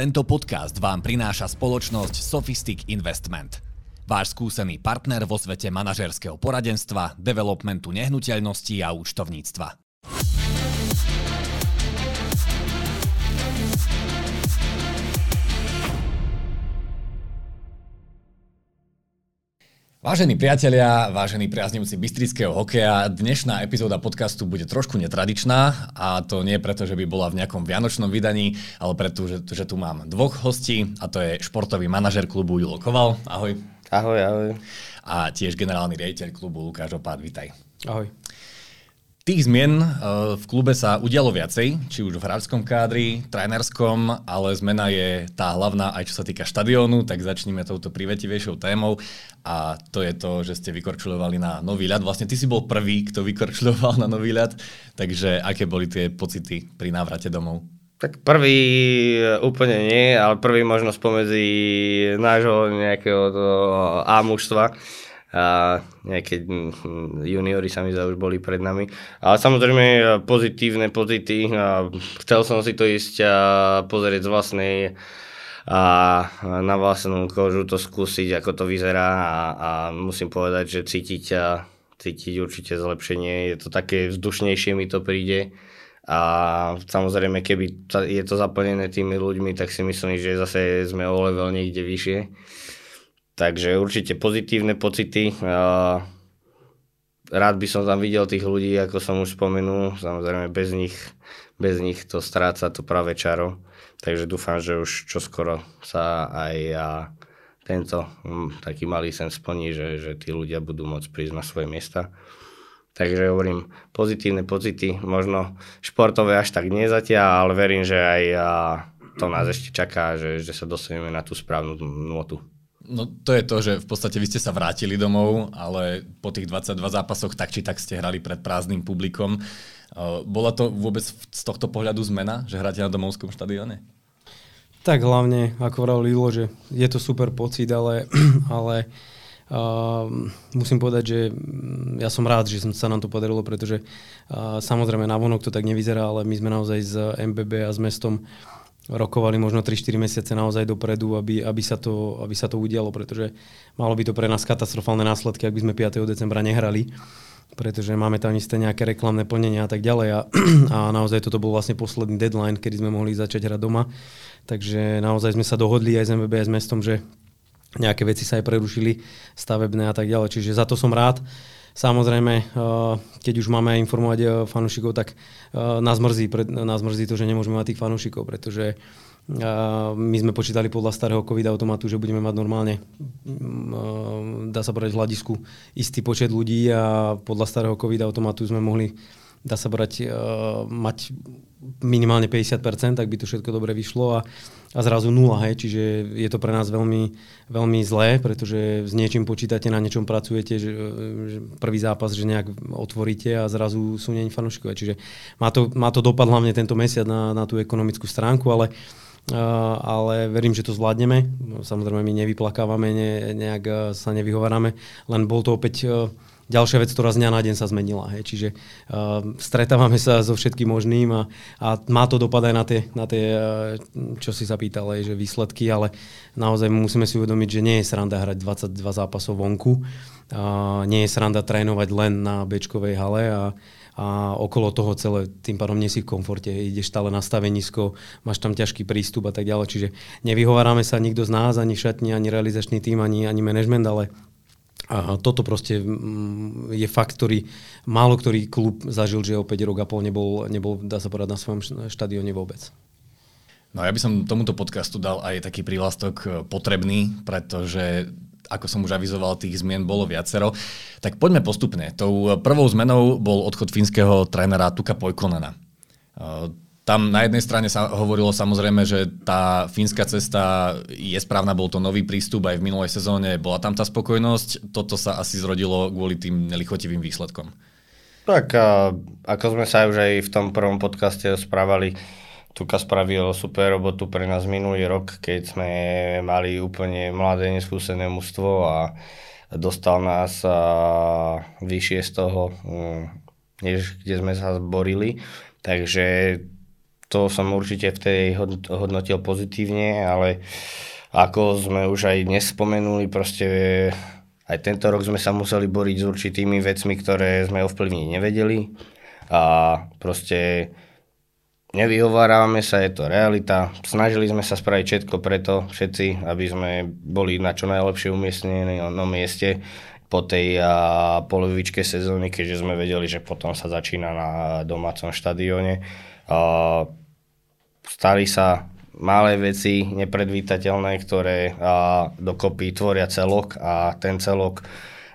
Tento podcast vám prináša spoločnosť Sophistic Investment. Váš skúsený partner vo svete manažerského poradenstva, developmentu nehnuteľností a účtovníctva. Vážení priatelia, vážení priaznivci bystrického hokeja, dnešná epizóda podcastu bude trošku netradičná a to nie preto, že by bola v nejakom vianočnom vydaní, ale preto, že, že tu mám dvoch hostí a to je športový manažer klubu Julo Koval. Ahoj. Ahoj, ahoj. A tiež generálny riaditeľ klubu Lukáš Opád. Vítaj. Ahoj. Tých zmien eh, v klube sa udialo viacej, či už v hráčskom kádri, trénerskom, ale zmena je tá hlavná aj čo sa týka štadiónu, tak začneme touto privetivejšou témou a to je to, že ste vykorčulovali na nový ľad. Vlastne ty si bol prvý, kto vykorčuloval na nový ľad, takže aké boli tie pocity pri návrate domov? Tak prvý eh, úplne nie, ale prvý možno spomedzi nášho nejakého A mužstva a nejaké hm, juniori sa mi už boli pred nami. Ale samozrejme pozitívne pocity. Chcel som si to ísť a pozrieť z vlastnej a na vlastnú kožu to skúsiť, ako to vyzerá a, a musím povedať, že cítiť, a, cítiť určite zlepšenie. Je to také vzdušnejšie mi to príde a samozrejme, keby je to zaplnené tými ľuďmi, tak si myslím, že zase sme o level niekde vyššie. Takže určite pozitívne pocity. Rád by som tam videl tých ľudí, ako som už spomenul. Samozrejme, bez nich, bez nich to stráca to práve čaro. Takže dúfam, že už čoskoro sa aj tento hm, taký malý sen splní, že, že tí ľudia budú môcť prísť na svoje miesta. Takže hovorím, pozitívne pocity, možno športové až tak nie zatiaľ, ale verím, že aj to nás ešte čaká, že, že sa dostaneme na tú správnu notu. No to je to, že v podstate vy ste sa vrátili domov, ale po tých 22 zápasoch tak či tak ste hrali pred prázdnym publikom. Bola to vôbec z tohto pohľadu zmena, že hráte na domovskom štadióne? Tak hlavne, ako vravel Lilo, že je to super pocit, ale, ale uh, musím povedať, že mm, ja som rád, že sa nám to podarilo, pretože uh, samozrejme na vonok to tak nevyzerá, ale my sme naozaj z MBB a s mestom uh, rokovali možno 3-4 mesiace naozaj dopredu, aby, aby, sa to, aby sa to udialo, pretože malo by to pre nás katastrofálne následky, ak by sme 5. decembra nehrali pretože máme tam isté nejaké reklamné plnenia a tak ďalej a, a naozaj toto bol vlastne posledný deadline, kedy sme mohli začať hrať doma. Takže naozaj sme sa dohodli aj s MBB, aj s mestom, že nejaké veci sa aj prerušili, stavebné a tak ďalej. Čiže za to som rád. Samozrejme, eh, keď už máme informovať eh, fanúšikov, tak eh, nás mrzí, nás mrzí to, že nemôžeme mať tých fanúšikov, pretože my sme počítali podľa starého COVID automatu, že budeme mať normálne, mm, dá sa povedať, v hľadisku istý počet ľudí a podľa starého COVID automatu sme mohli dá sa brať, uh, mať minimálne 50%, tak by to všetko dobre vyšlo a, a zrazu nula, hej, čiže je to pre nás veľmi, veľmi zlé, pretože s niečím počítate, na niečom pracujete, že, že prvý zápas, že nejak otvoríte a zrazu sú není fanúšikovia, čiže má to, má to dopad hlavne tento mesiac na, na tú ekonomickú stránku, ale Uh, ale verím, že to zvládneme. Samozrejme, my nevyplakávame, ne, nejak uh, sa nevyhovárame, len bol to opäť uh, ďalšia vec, ktorá z dňa na deň sa zmenila. Hej. Čiže uh, stretávame sa so všetkým možným a, a má to dopad aj na tie, na tie uh, čo si sa pýtal, aj, že výsledky, ale naozaj musíme si uvedomiť, že nie je sranda hrať 22 zápasov vonku, uh, nie je sranda trénovať len na bečkovej hale a, a okolo toho celé, tým pádom nie si v komforte, ideš stále na stavenisko, máš tam ťažký prístup a tak ďalej, čiže nevyhovárame sa nikto z nás, ani šatni, ani realizačný tým, ani, ani management, ale a toto proste mm, je fakt, ktorý málo ktorý klub zažil, že o 5 rok a pol nebol, nebol, dá sa povedať, na svojom štadióne vôbec. No ja by som tomuto podcastu dal aj taký prívlastok e, potrebný, pretože ako som už avizoval, tých zmien bolo viacero. Tak poďme postupne. Tou prvou zmenou bol odchod fínskeho trénera Tuka Pojkonena. Tam na jednej strane sa hovorilo samozrejme, že tá fínska cesta je správna, bol to nový prístup aj v minulej sezóne, bola tam tá spokojnosť, toto sa asi zrodilo kvôli tým nelichotivým výsledkom. Tak ako sme sa už aj v tom prvom podcaste správali, Tuka spravil super robotu pre nás minulý rok, keď sme mali úplne mladé, neskúsené mužstvo a dostal nás vyššie z toho, mm, než kde sme sa zborili. Takže to som určite v tej hodnotil pozitívne, ale ako sme už aj dnes spomenuli, proste aj tento rok sme sa museli boriť s určitými vecmi, ktoré sme ovplyvniť nevedeli a proste nevyhovárame sa, je to realita. Snažili sme sa spraviť všetko preto, všetci, aby sme boli na čo najlepšie umiestnení na mieste po tej a, polovičke sezóny, keďže sme vedeli, že potom sa začína na domácom štadióne. Stali sa malé veci, nepredvítateľné, ktoré a, dokopy tvoria celok a ten celok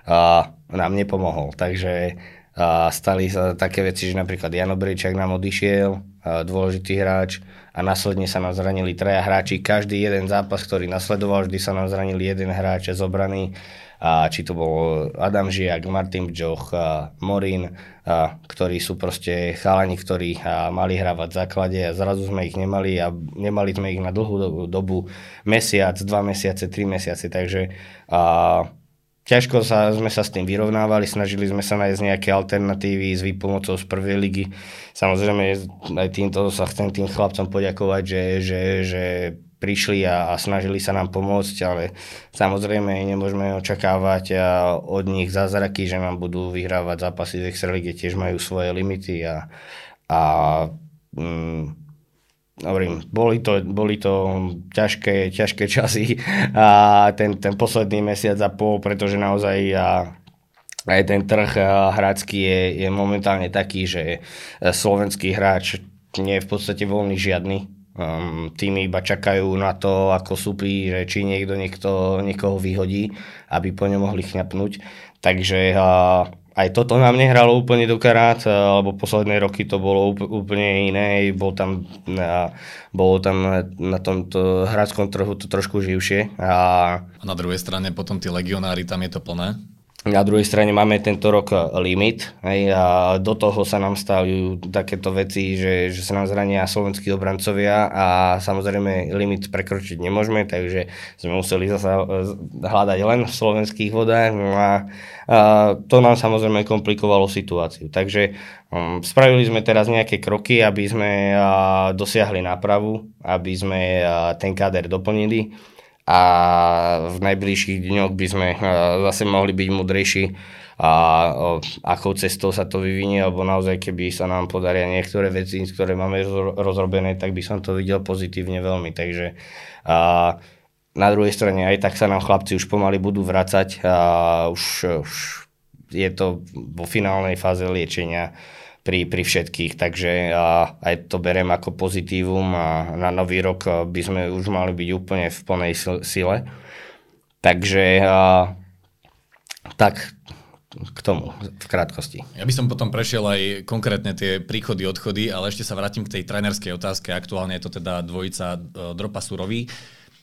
a, nám nepomohol. Takže a, stali sa také veci, že napríklad Jano Brejčak nám odišiel, a, dôležitý hráč a následne sa nám zranili traja hráči. Každý jeden zápas, ktorý nasledoval, vždy sa nám zranil jeden hráč zobraný a či to bol Adam Žiak, Martin Bžoch, a Morin, a, ktorí sú proste chalani, ktorí a, mali hrávať v základe a zrazu sme ich nemali a nemali sme ich na dlhú dobu, mesiac, dva mesiace, tri mesiace, takže a, ťažko sa, sme sa s tým vyrovnávali, snažili sme sa nájsť nejaké alternatívy s výpomocou z prvej ligy. Samozrejme, aj týmto sa chcem tým chlapcom poďakovať, že, že, že prišli a, a snažili sa nám pomôcť, ale samozrejme nemôžeme očakávať od nich zázraky, že nám budú vyhrávať zápasy v Extralíge, tiež majú svoje limity a, a mm, hovorím, boli to, boli to ťažké, ťažké časy a ten, ten posledný mesiac a pol, pretože naozaj a, aj ten trh hrácky je, je momentálne taký, že slovenský hráč nie je v podstate voľný žiadny Um, týmy iba čakajú na to, ako súpi, že či niekto, niekto niekoho vyhodí, aby po ňom mohli chňapnúť. Takže uh, aj toto nám nehralo úplne do karát, uh, lebo posledné roky to bolo úplne iné, bol tam, uh, bolo tam na tomto hráčskom trhu to trošku živšie. A... a na druhej strane potom tí legionári, tam je to plné? Na druhej strane máme tento rok eh, limit hej, a do toho sa nám stavujú takéto veci, že, že sa nám zrania slovenskí obrancovia a samozrejme limit prekročiť nemôžeme, takže sme museli zase eh, hľadať len v slovenských vodách no a, a to nám samozrejme komplikovalo situáciu. Takže um, spravili sme teraz nejaké kroky, aby sme a, dosiahli nápravu, aby sme a, ten káder doplnili a v najbližších dňoch by sme eh, zase mohli byť mudrejší a akou cestou sa to vyvinie, alebo naozaj keby sa nám podaria niektoré veci, ktoré máme rozrobené, tak by som to videl pozitívne veľmi. Takže a na druhej strane aj tak sa nám chlapci už pomaly budú vracať a už, už je to vo finálnej fáze liečenia pri, pri všetkých, takže a, aj to berem ako pozitívum a na nový rok by sme už mali byť úplne v plnej sile. Takže a, tak k tomu v krátkosti. Ja by som potom prešiel aj konkrétne tie príchody, odchody, ale ešte sa vrátim k tej trénerskej otázke. Aktuálne je to teda dvojica e, Dropa Surový.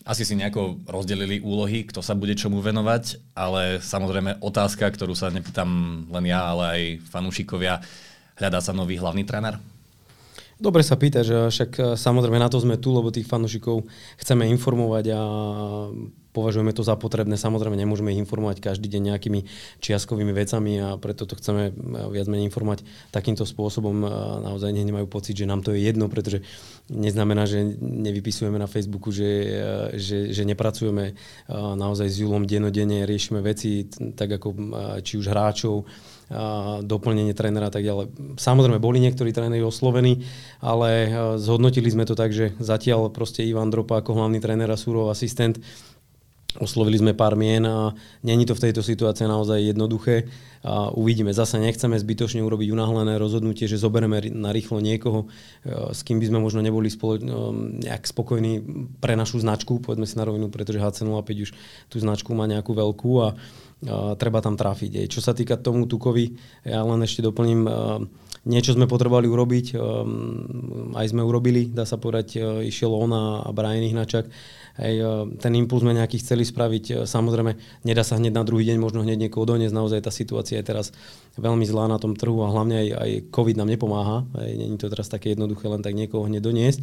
Asi si nejako rozdelili úlohy, kto sa bude čomu venovať, ale samozrejme otázka, ktorú sa nepýtam len ja, ale aj fanúšikovia hľadá sa nový hlavný tréner? Dobre sa pýta, že však e, samozrejme na to sme tu, lebo tých fanúšikov chceme informovať a považujeme to za potrebné. Samozrejme nemôžeme ich informovať každý deň nejakými čiastkovými vecami a preto to chceme e, viac menej informovať takýmto spôsobom. Naozaj nech nemajú pocit, že nám to je jedno, pretože neznamená, že nevypisujeme na Facebooku, že, e, že, že nepracujeme naozaj s Julom denodenne, riešime veci tak ako či už hráčov, doplnenie trénera a tak ďalej. Samozrejme, boli niektorí tréneri oslovení, ale zhodnotili sme to tak, že zatiaľ proste Ivan Dropa ako hlavný tréner a Súrov asistent Oslovili sme pár mien a není to v tejto situácii naozaj jednoduché. A uvidíme. Zase nechceme zbytočne urobiť unáhlené rozhodnutie, že zoberieme na rýchlo niekoho, s kým by sme možno neboli spolo- nejak spokojní pre našu značku, povedzme si na rovinu, pretože HC05 už tú značku má nejakú veľkú a treba tam trafiť. Čo sa týka tomu Tukovi, ja len ešte doplním, niečo sme potrebovali urobiť, aj sme urobili, dá sa povedať, išiel on a Brian Ihnačak. Hej, ten impuls sme nejaký chceli spraviť. Samozrejme, nedá sa hneď na druhý deň možno hneď niekoho doniesť. Naozaj tá situácia je teraz veľmi zlá na tom trhu a hlavne aj, aj COVID nám nepomáha. Není to teraz také jednoduché len tak niekoho hneď doniesť.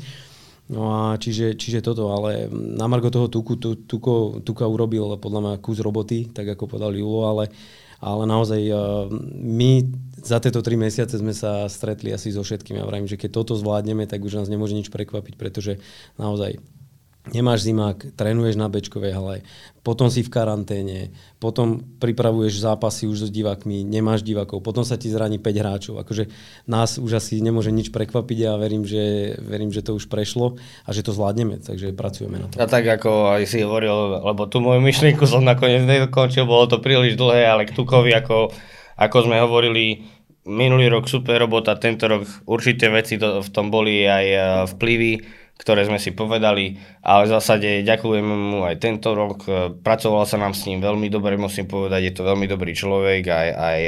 No a čiže, čiže toto, ale na margo toho tuku, tu, tuko, tuka urobil podľa mňa kus roboty, tak ako povedal Julo, ale ale naozaj my za tieto tri mesiace sme sa stretli asi so všetkými. Ja vravím, že keď toto zvládneme, tak už nás nemôže nič prekvapiť, pretože naozaj nemáš zimák, trénuješ na bečkovej hale, potom si v karanténe, potom pripravuješ zápasy už so divákmi, nemáš divákov, potom sa ti zraní 5 hráčov. Akože nás už asi nemôže nič prekvapiť a verím, že, verím, že to už prešlo a že to zvládneme, takže pracujeme na to. A tak ako aj si hovoril, lebo tú moju myšlienku som nakoniec nedokončil, bolo to príliš dlhé, ale k Tukovi, ako, ako sme hovorili, minulý rok super robota, tento rok určité veci to, v tom boli aj eh, vplyvy, ktoré sme si povedali, ale v zásade ďakujem mu aj tento rok. Pracoval sa nám s ním veľmi dobre, musím povedať, je to veľmi dobrý človek, aj, aj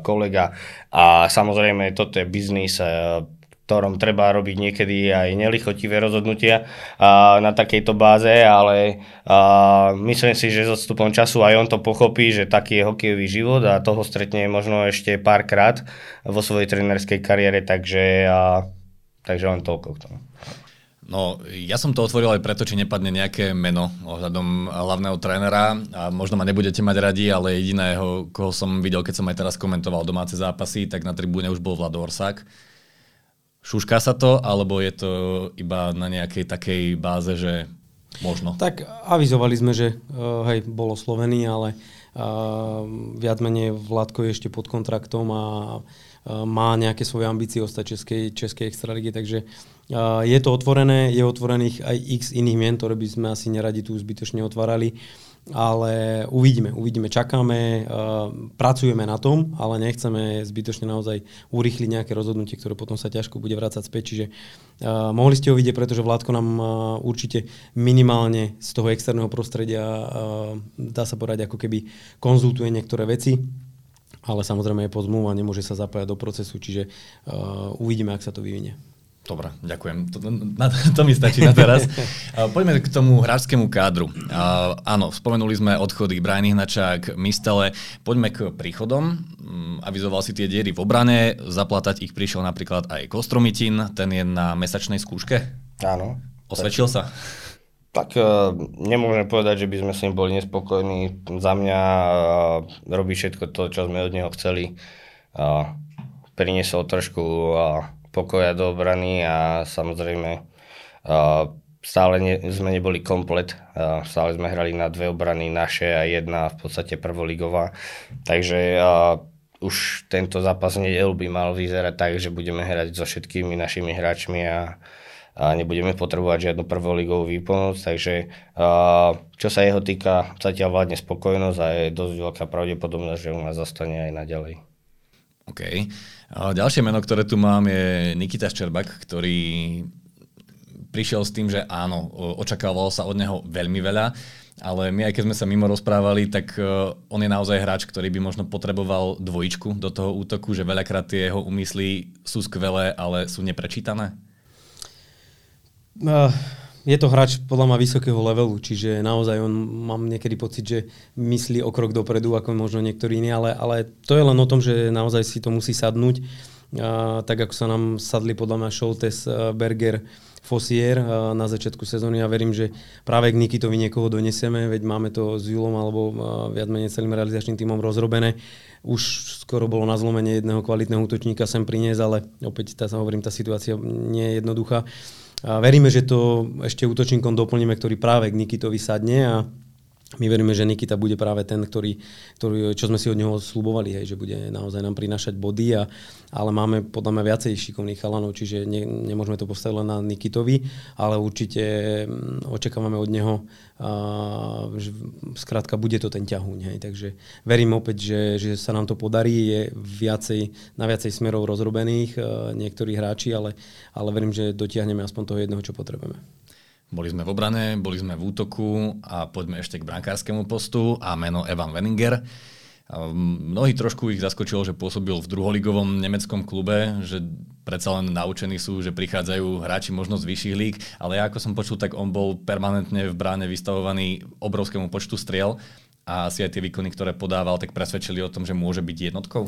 kolega. A samozrejme, toto je biznis, ktorom treba robiť niekedy aj nelichotivé rozhodnutia a, na takejto báze, ale a, myslím si, že s odstupom času aj on to pochopí, že taký je hokejový život a toho stretne možno ešte párkrát vo svojej trenerskej kariére, takže, a, takže len toľko k tomu. No, ja som to otvoril aj preto, či nepadne nejaké meno ohľadom hlavného trénera. A možno ma nebudete mať radi, ale jediného, koho som videl, keď som aj teraz komentoval domáce zápasy, tak na tribúne už bol Vlado Orsák. Šušká sa to, alebo je to iba na nejakej takej báze, že možno? Tak avizovali sme, že uh, hej, bol oslovený, ale uh, viac menej Vládko je ešte pod kontraktom a uh, má nejaké svoje ambície ostať Českej, Českej extraligy, takže uh, je to otvorené, je otvorených aj x iných mien, ktoré by sme asi neradi tu zbytočne otvárali, ale uvidíme, uvidíme, čakáme, pracujeme na tom, ale nechceme zbytočne naozaj urýchliť nejaké rozhodnutie, ktoré potom sa ťažko bude vrácať späť, čiže mohli ste ho vidieť, pretože Vládko nám určite minimálne z toho externého prostredia dá sa povedať, ako keby konzultuje niektoré veci, ale samozrejme je po zmluvu a nemôže sa zapájať do procesu, čiže uvidíme, ak sa to vyvinie. Dobre, ďakujem. To, na, to mi stačí na teraz. Poďme k tomu hráčskému kádru. Uh, áno, spomenuli sme odchody Brian Hnačák, Mistele. Poďme k príchodom. Um, avizoval si tie diery v obrane, zaplatať ich prišiel napríklad aj Kostromitin, ten je na mesačnej skúške. Áno. Osvedčil sa? Tak uh, nemôžem povedať, že by sme s ním boli nespokojní. Za mňa uh, robí všetko to, čo sme od neho chceli. Uh, priniesol trošku uh, pokoja do obrany a samozrejme stále ne, sme neboli komplet, stále sme hrali na dve obrany naše a jedna v podstate prvoligová, takže už tento zápas nedelu by mal vyzerať tak, že budeme hrať so všetkými našimi hráčmi a, a nebudeme potrebovať žiadnu prvoligovú výpomoc, takže čo sa jeho týka, zatiaľ vládne spokojnosť a je dosť veľká pravdepodobnosť, že u nás zostane aj naďalej. OK. A ďalšie meno, ktoré tu mám, je Nikita Ščerbak, ktorý prišiel s tým, že áno, očakávalo sa od neho veľmi veľa, ale my aj keď sme sa mimo rozprávali, tak e, on je naozaj hráč, ktorý by možno potreboval dvojičku do toho útoku, že veľakrát tie jeho úmysly sú skvelé, ale sú neprečítané? Uh, je to hráč podľa mňa vysokého levelu, čiže naozaj on mám niekedy pocit, že myslí o krok dopredu, ako možno niektorí iní, ale, ale to je len o tom, že naozaj si to musí sadnúť. A, tak ako sa nám sadli podľa mňa Šoltes, Berger, Fossier na začiatku sezóny a ja verím, že práve k Nikitovi niekoho donesieme, veď máme to s Julom alebo viac menej celým realizačným týmom rozrobené. Už skoro bolo na zlomenie jedného kvalitného útočníka sem priniesť, ale opäť tá, hovorím, tá situácia nie je jednoduchá. A veríme, že to ešte útočníkom doplníme, ktorý práve k Nikitovi sadne a my veríme, že Nikita bude práve ten, ktorý, ktorý, čo sme si od neho slubovali, hej, že bude naozaj nám prinašať body, a, ale máme podľa mňa viacej šikovných chalanov, čiže ne, nemôžeme to postaviť len na Nikitovi, ale určite mm, očakávame od neho, a, že skrátka bude to ten ťahuň. Hej, takže verím opäť, že, že sa nám to podarí, je viacej, na viacej smerov rozrobených niektorí hráči, ale, ale verím, že dotiahneme aspoň toho jedného, čo potrebujeme. Boli sme v obrane, boli sme v útoku a poďme ešte k brankárskému postu a meno Evan Wenninger. Mnohí trošku ich zaskočilo, že pôsobil v druholigovom nemeckom klube, že predsa len naučení sú, že prichádzajú hráči možno z vyšších líg, ale ja ako som počul, tak on bol permanentne v bráne vystavovaný obrovskému počtu striel a asi aj tie výkony, ktoré podával, tak presvedčili o tom, že môže byť jednotkou?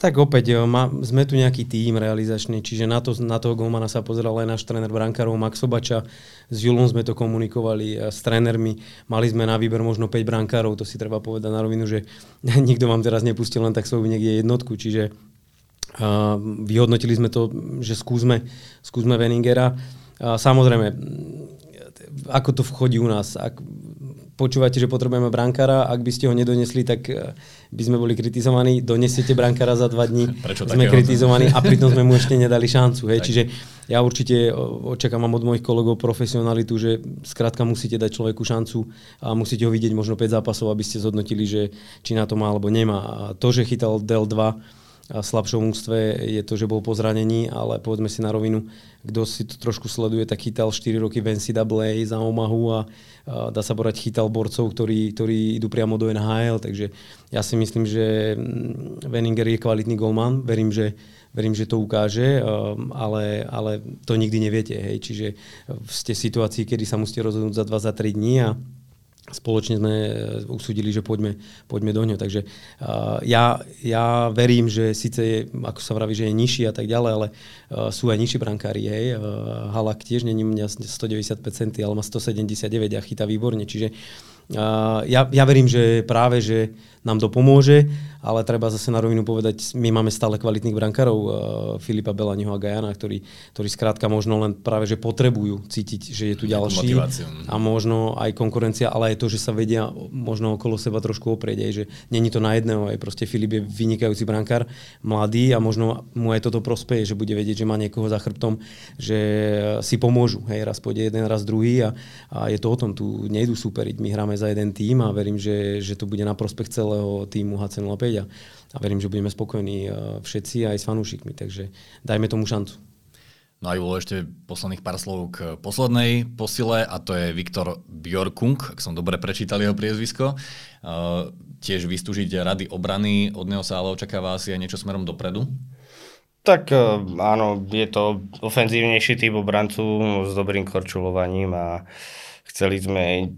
Tak opäť, má, sme tu nejaký tým realizačný, čiže na, to, na toho golmana sa pozeral aj náš tréner brankárov Max Sobača, s Julom sme to komunikovali, s trénermi, mali sme na výber možno 5 brankárov, to si treba povedať na rovinu, že nikto vám teraz nepustil len tak svoju niekde jednotku, čiže uh, vyhodnotili sme to, že skúsme, skúsme Veningera. Uh, samozrejme, ako to vchodí u nás. Ak, počúvate, že potrebujeme brankára, ak by ste ho nedonesli, tak eh, by sme boli kritizovaní. Donesiete brankára za dva dní, Prečo sme kritizovaní a pritom sme mu ešte nedali šancu. Hej. Čiže ja určite očakávam od mojich kolegov profesionalitu, že skrátka musíte dať človeku šancu a musíte ho vidieť možno 5 zápasov, aby ste zhodnotili, že či na to má alebo nemá. A to, že chytal Del 2 a slabšom ústve je to, že bol po zranení, ale povedzme si na rovinu, kto si to trošku sleduje, tak chytal 4 roky v NCAA za Omahu a, a dá sa borať chytal borcov, ktorí, ktorí idú priamo do NHL, takže ja si myslím, že mm, Veninger je kvalitný golman, verím, že verím, že to ukáže, um, ale, ale to nikdy neviete. Hej. Čiže ste v situácii, kedy sa musíte rozhodnúť za 2 za 3 dní a spoločne sme e, usúdili, že poďme, poďme do ňo. Takže uh, ja, ja verím, že síce je, ako sa vraví, že je nižší a tak ďalej, ale uh, sú aj nižší brankári. Hej. Uh, Halak tiež není mňa 195 cm, ale má 179 a chytá výborne. Čiže uh, ja, ja verím, že práve, že nám to pomôže, ale treba zase na rovinu povedať, my máme stále kvalitných brankárov, uh, Filipa Belaniho a Gajana, ktorí, ktorí skrátka možno len práve, že potrebujú cítiť, že je tu ďalší a možno aj konkurencia, ale aj to, že sa vedia možno okolo seba trošku oprieť, aj, že není to na jedného, aj proste Filip je vynikajúci brankár, mladý a možno mu aj toto prospeje, že bude vedieť, že má niekoho za chrbtom, že si pomôžu, hej, raz pôjde jeden, raz druhý a, a je to o tom, tu nejdu superiť, my hráme za jeden tým a verím, že, že to bude na prospech celého celého týmu HC05 a, a verím, že budeme spokojní e, všetci aj s fanúšikmi, takže dajme tomu šancu. No a bolo ešte posledných pár slov k poslednej posile a to je Viktor Bjorkung, ak som dobre prečítal jeho priezvisko. Uh, tiež vystúžiť rady obrany, od neho sa ale očakáva asi aj niečo smerom dopredu. Tak e, áno, je to ofenzívnejší typ obrancu s dobrým korčulovaním a chceli sme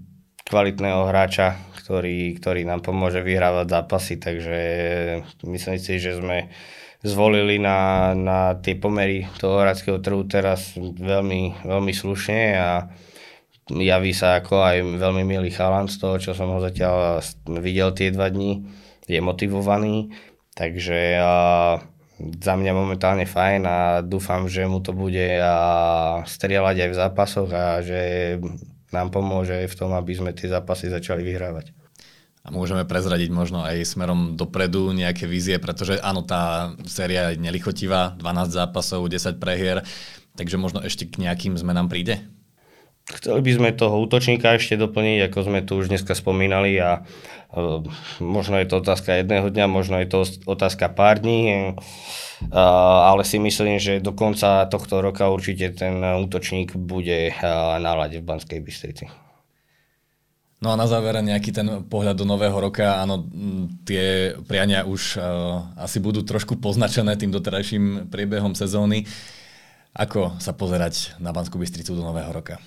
kvalitného hráča, ktorý, ktorý nám pomôže vyhrávať zápasy, takže myslím si, že sme zvolili na, na tie pomery toho hráckého trhu teraz veľmi, veľmi slušne a javí sa ako aj veľmi milý chalan z toho, čo som ho zatiaľ videl tie dva dní. Je motivovaný, takže a, za mňa momentálne fajn a dúfam, že mu to bude a strieľať aj v zápasoch a že nám pomôže v tom, aby sme tie zápasy začali vyhrávať a môžeme prezradiť možno aj smerom dopredu nejaké vízie, pretože áno, tá séria je nelichotivá, 12 zápasov, 10 prehier, takže možno ešte k nejakým zmenám príde? Chceli by sme toho útočníka ešte doplniť, ako sme tu už dneska spomínali a uh, možno je to otázka jedného dňa, možno je to otázka pár dní, uh, ale si myslím, že do konca tohto roka určite ten útočník bude uh, na lade v Banskej Bystrici. No a na záver nejaký ten pohľad do nového roka. Áno, tie priania už asi budú trošku poznačené tým doterajším priebehom sezóny. Ako sa pozerať na Banskú Bystricu do nového roka?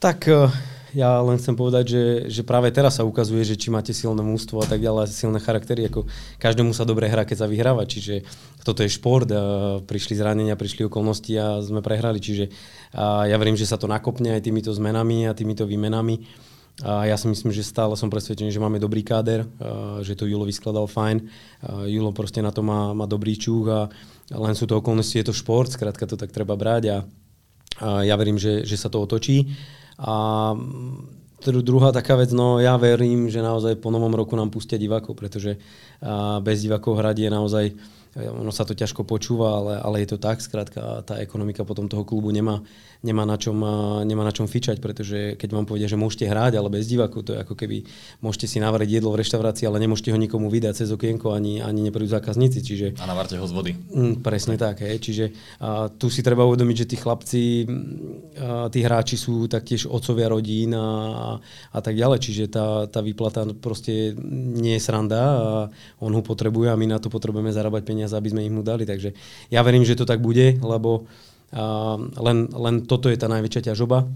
Tak uh, ja len chcem povedať, že, že práve teraz sa ukazuje, že či máte silné mústvo a tak ďalej, silné charaktery, ako každému sa dobre hrá, keď sa vyhráva, čiže toto je šport, a prišli zranenia, prišli okolnosti a sme prehrali, čiže a ja verím, že sa to nakopne aj týmito zmenami a týmito výmenami. A ja si myslím, že stále som presvedčený, že máme dobrý káder, že to Julo vyskladal fajn. Julo proste na to má, má dobrý čúch a len sú to okolnosti, je to šport, skrátka to tak treba brať a, a ja verím, že, že sa to otočí. A druhá taká vec, no ja verím, že naozaj po novom roku nám pustia divákov, pretože bez divákov hrať je naozaj ono sa to ťažko počúva, ale, ale je to tak, skrátka tá ekonomika potom toho klubu nemá, nemá, na čom, nemá na čom fičať, pretože keď vám povedia, že môžete hrať, ale bez divákov, to je ako keby môžete si navariť jedlo v reštaurácii, ale nemôžete ho nikomu vydať cez okienko, ani, ani neprídu zákazníci. Čiže, a navarte ho z vody. Mm, presne tak, hej. čiže a, tu si treba uvedomiť, že tí chlapci, a, tí hráči sú taktiež otcovia rodín a, a tak ďalej, čiže tá, tá výplata proste nie je sranda a on ho potrebuje a my na to potrebujeme zarábať peniaze peniaze, aby sme ich mu dali. Takže ja verím, že to tak bude, lebo uh, len, len toto je tá najväčšia ťažoba.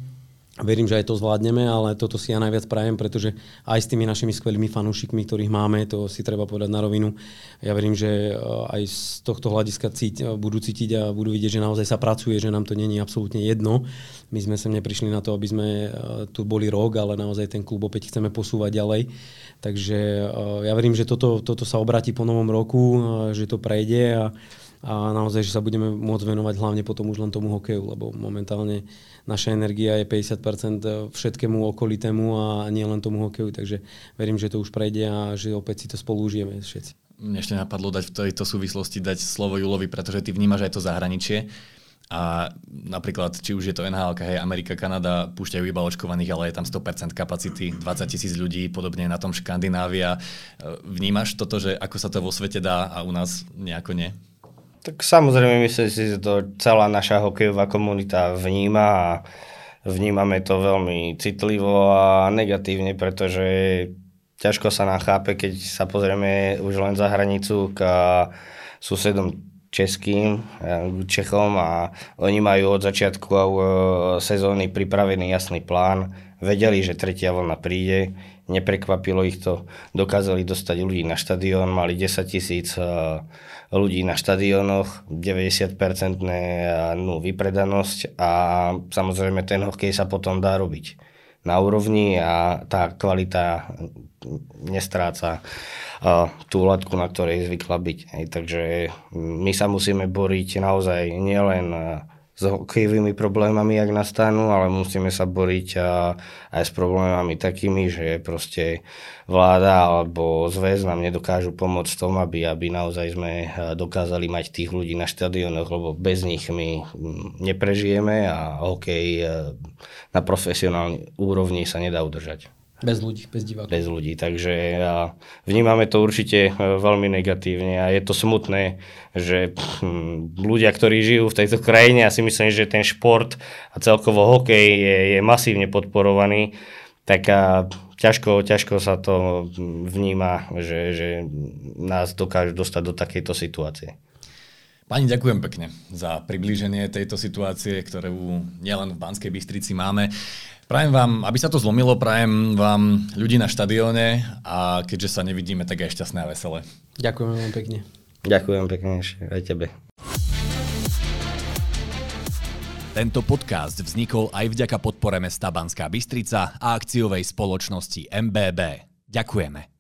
Verím, že aj to zvládneme, ale toto si ja najviac prajem, pretože aj s tými našimi skvelými fanúšikmi, ktorých máme, to si treba povedať na rovinu. Ja verím, že eh, aj z tohto hľadiska cíť, eh, budú cítiť a budú vidieť, že naozaj sa pracuje, že nám to není absolútne jedno. My sme sem neprišli na to, aby sme eh, tu boli rok, ale naozaj ten klub opäť chceme posúvať ďalej. Takže ja verím, že toto, toto sa obráti po novom roku, že to prejde a, a naozaj, že sa budeme môcť venovať hlavne potom už len tomu hokeju, lebo momentálne naša energia je 50% všetkému okolitému a nie len tomu hokeju, takže verím, že to už prejde a že opäť si to spolu užijeme všetci. Mne ešte napadlo dať v tejto súvislosti dať slovo Julovi, pretože ty vnímaš aj to zahraničie. A napríklad, či už je to NHL, hej, Amerika, Kanada, púšťajú iba očkovaných, ale je tam 100% kapacity, 20 tisíc ľudí, podobne na tom Škandinávia. Vnímaš toto, že ako sa to vo svete dá a u nás nejako nie? Tak samozrejme, myslím si, že to celá naša hokejová komunita vníma a vnímame to veľmi citlivo a negatívne, pretože ťažko sa nám chápe, keď sa pozrieme už len za hranicu k susedom českým, Čechom a oni majú od začiatku e, sezóny pripravený jasný plán, vedeli, že tretia vlna príde, neprekvapilo ich to, dokázali dostať ľudí na štadión, mali 10 tisíc e, ľudí na štadiónoch, 90% no, vypredanosť a samozrejme ten hokej sa potom dá robiť na úrovni a tá kvalita nestráca tú latku, na ktorej zvykla byť. Takže my sa musíme boriť naozaj nielen s hokejovými problémami, ak nastanú, ale musíme sa boriť a, aj s problémami takými, že proste vláda alebo zväz nám nedokážu pomôcť v tom, aby, aby naozaj sme dokázali mať tých ľudí na štadiónoch, lebo bez nich my neprežijeme a hokej na profesionálnej úrovni sa nedá udržať. Bez ľudí, bez divákov. Bez ľudí, takže vnímame to určite e, veľmi negatívne a je to smutné, že hm, ľudia, ktorí žijú v tejto krajine, ja si myslím, že ten šport a celkovo hokej je, je masívne podporovaný, tak a ťažko, ťažko sa to vníma, že, že nás dokážu dostať do takejto situácie. Pani, ďakujem pekne za priblíženie tejto situácie, ktorú nielen v Banskej Bystrici máme. Prajem vám, aby sa to zlomilo, prajem vám ľudí na štadióne a keďže sa nevidíme, tak aj šťastné a veselé. Ďakujem veľmi pekne. Ďakujem pekne aj tebe. Tento podcast vznikol aj vďaka podpore mesta Banská Bystrica a akciovej spoločnosti MBB. Ďakujeme.